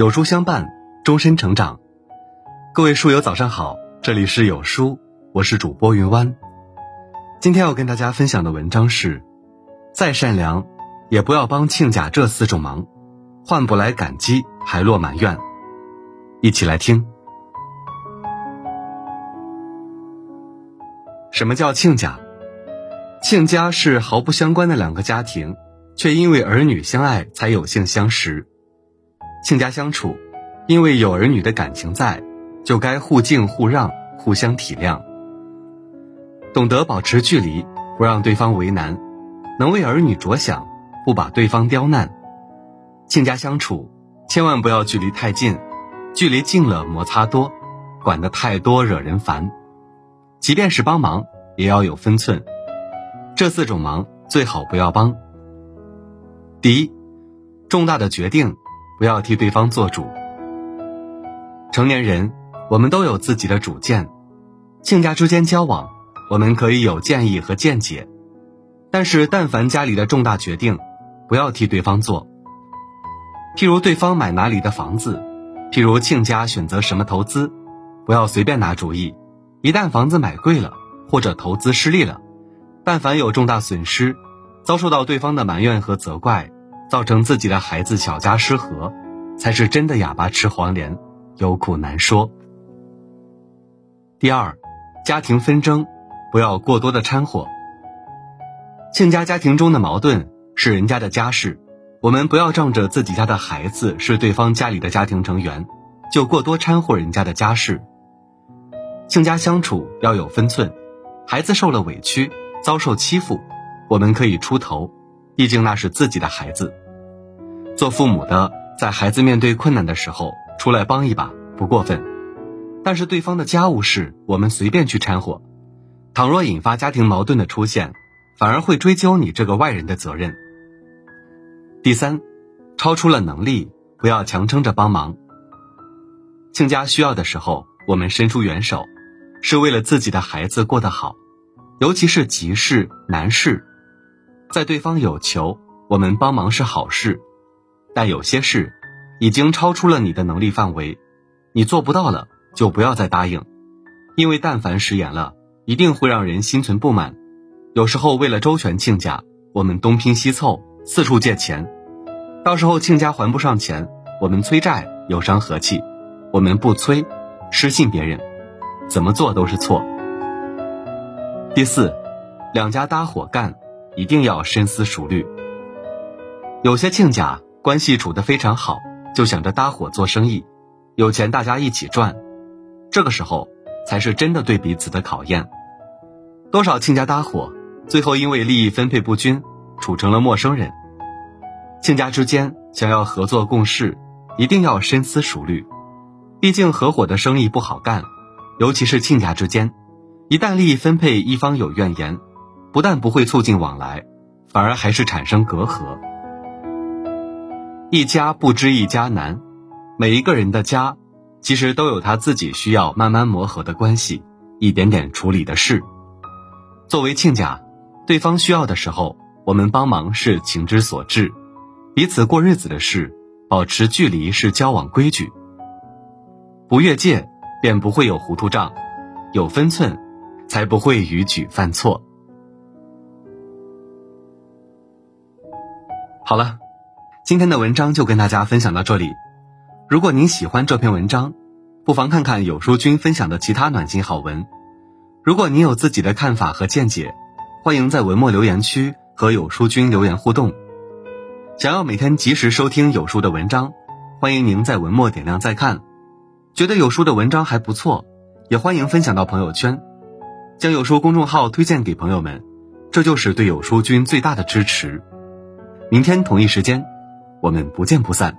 有书相伴，终身成长。各位书友早上好，这里是有书，我是主播云湾。今天要跟大家分享的文章是：再善良，也不要帮亲家这四种忙，换不来感激，还落埋怨。一起来听。什么叫亲家？亲家是毫不相关的两个家庭，却因为儿女相爱才有幸相识。亲家相处，因为有儿女的感情在，就该互敬互让，互相体谅，懂得保持距离，不让对方为难，能为儿女着想，不把对方刁难。亲家相处，千万不要距离太近，距离近了摩擦多，管得太多惹人烦。即便是帮忙，也要有分寸。这四种忙最好不要帮。第一，重大的决定。不要替对方做主。成年人，我们都有自己的主见。亲家之间交往，我们可以有建议和见解，但是但凡家里的重大决定，不要替对方做。譬如对方买哪里的房子，譬如亲家选择什么投资，不要随便拿主意。一旦房子买贵了，或者投资失利了，但凡有重大损失，遭受到对方的埋怨和责怪。造成自己的孩子小家失和，才是真的哑巴吃黄连，有苦难说。第二，家庭纷争，不要过多的掺和。亲家家庭中的矛盾是人家的家事，我们不要仗着自己家的孩子是对方家里的家庭成员，就过多掺和人家的家事。亲家相处要有分寸，孩子受了委屈，遭受欺负，我们可以出头，毕竟那是自己的孩子。做父母的，在孩子面对困难的时候出来帮一把不过分，但是对方的家务事我们随便去掺和，倘若引发家庭矛盾的出现，反而会追究你这个外人的责任。第三，超出了能力不要强撑着帮忙。亲家需要的时候，我们伸出援手，是为了自己的孩子过得好，尤其是急事难事，在对方有求，我们帮忙是好事。但有些事，已经超出了你的能力范围，你做不到了，就不要再答应，因为但凡食言了，一定会让人心存不满。有时候为了周全亲家，我们东拼西凑，四处借钱，到时候亲家还不上钱，我们催债有伤和气，我们不催，失信别人，怎么做都是错。第四，两家搭伙干，一定要深思熟虑。有些亲家。关系处得非常好，就想着搭伙做生意，有钱大家一起赚，这个时候才是真的对彼此的考验。多少亲家搭伙，最后因为利益分配不均，处成了陌生人。亲家之间想要合作共事，一定要深思熟虑，毕竟合伙的生意不好干，尤其是亲家之间，一旦利益分配一方有怨言，不但不会促进往来，反而还是产生隔阂。一家不知一家难，每一个人的家，其实都有他自己需要慢慢磨合的关系，一点点处理的事。作为亲家，对方需要的时候，我们帮忙是情之所至；彼此过日子的事，保持距离是交往规矩。不越界，便不会有糊涂账；有分寸，才不会逾矩犯错。好了。今天的文章就跟大家分享到这里。如果您喜欢这篇文章，不妨看看有书君分享的其他暖心好文。如果您有自己的看法和见解，欢迎在文末留言区和有书君留言互动。想要每天及时收听有书的文章，欢迎您在文末点亮再看。觉得有书的文章还不错，也欢迎分享到朋友圈，将有书公众号推荐给朋友们，这就是对有书君最大的支持。明天同一时间。我们不见不散。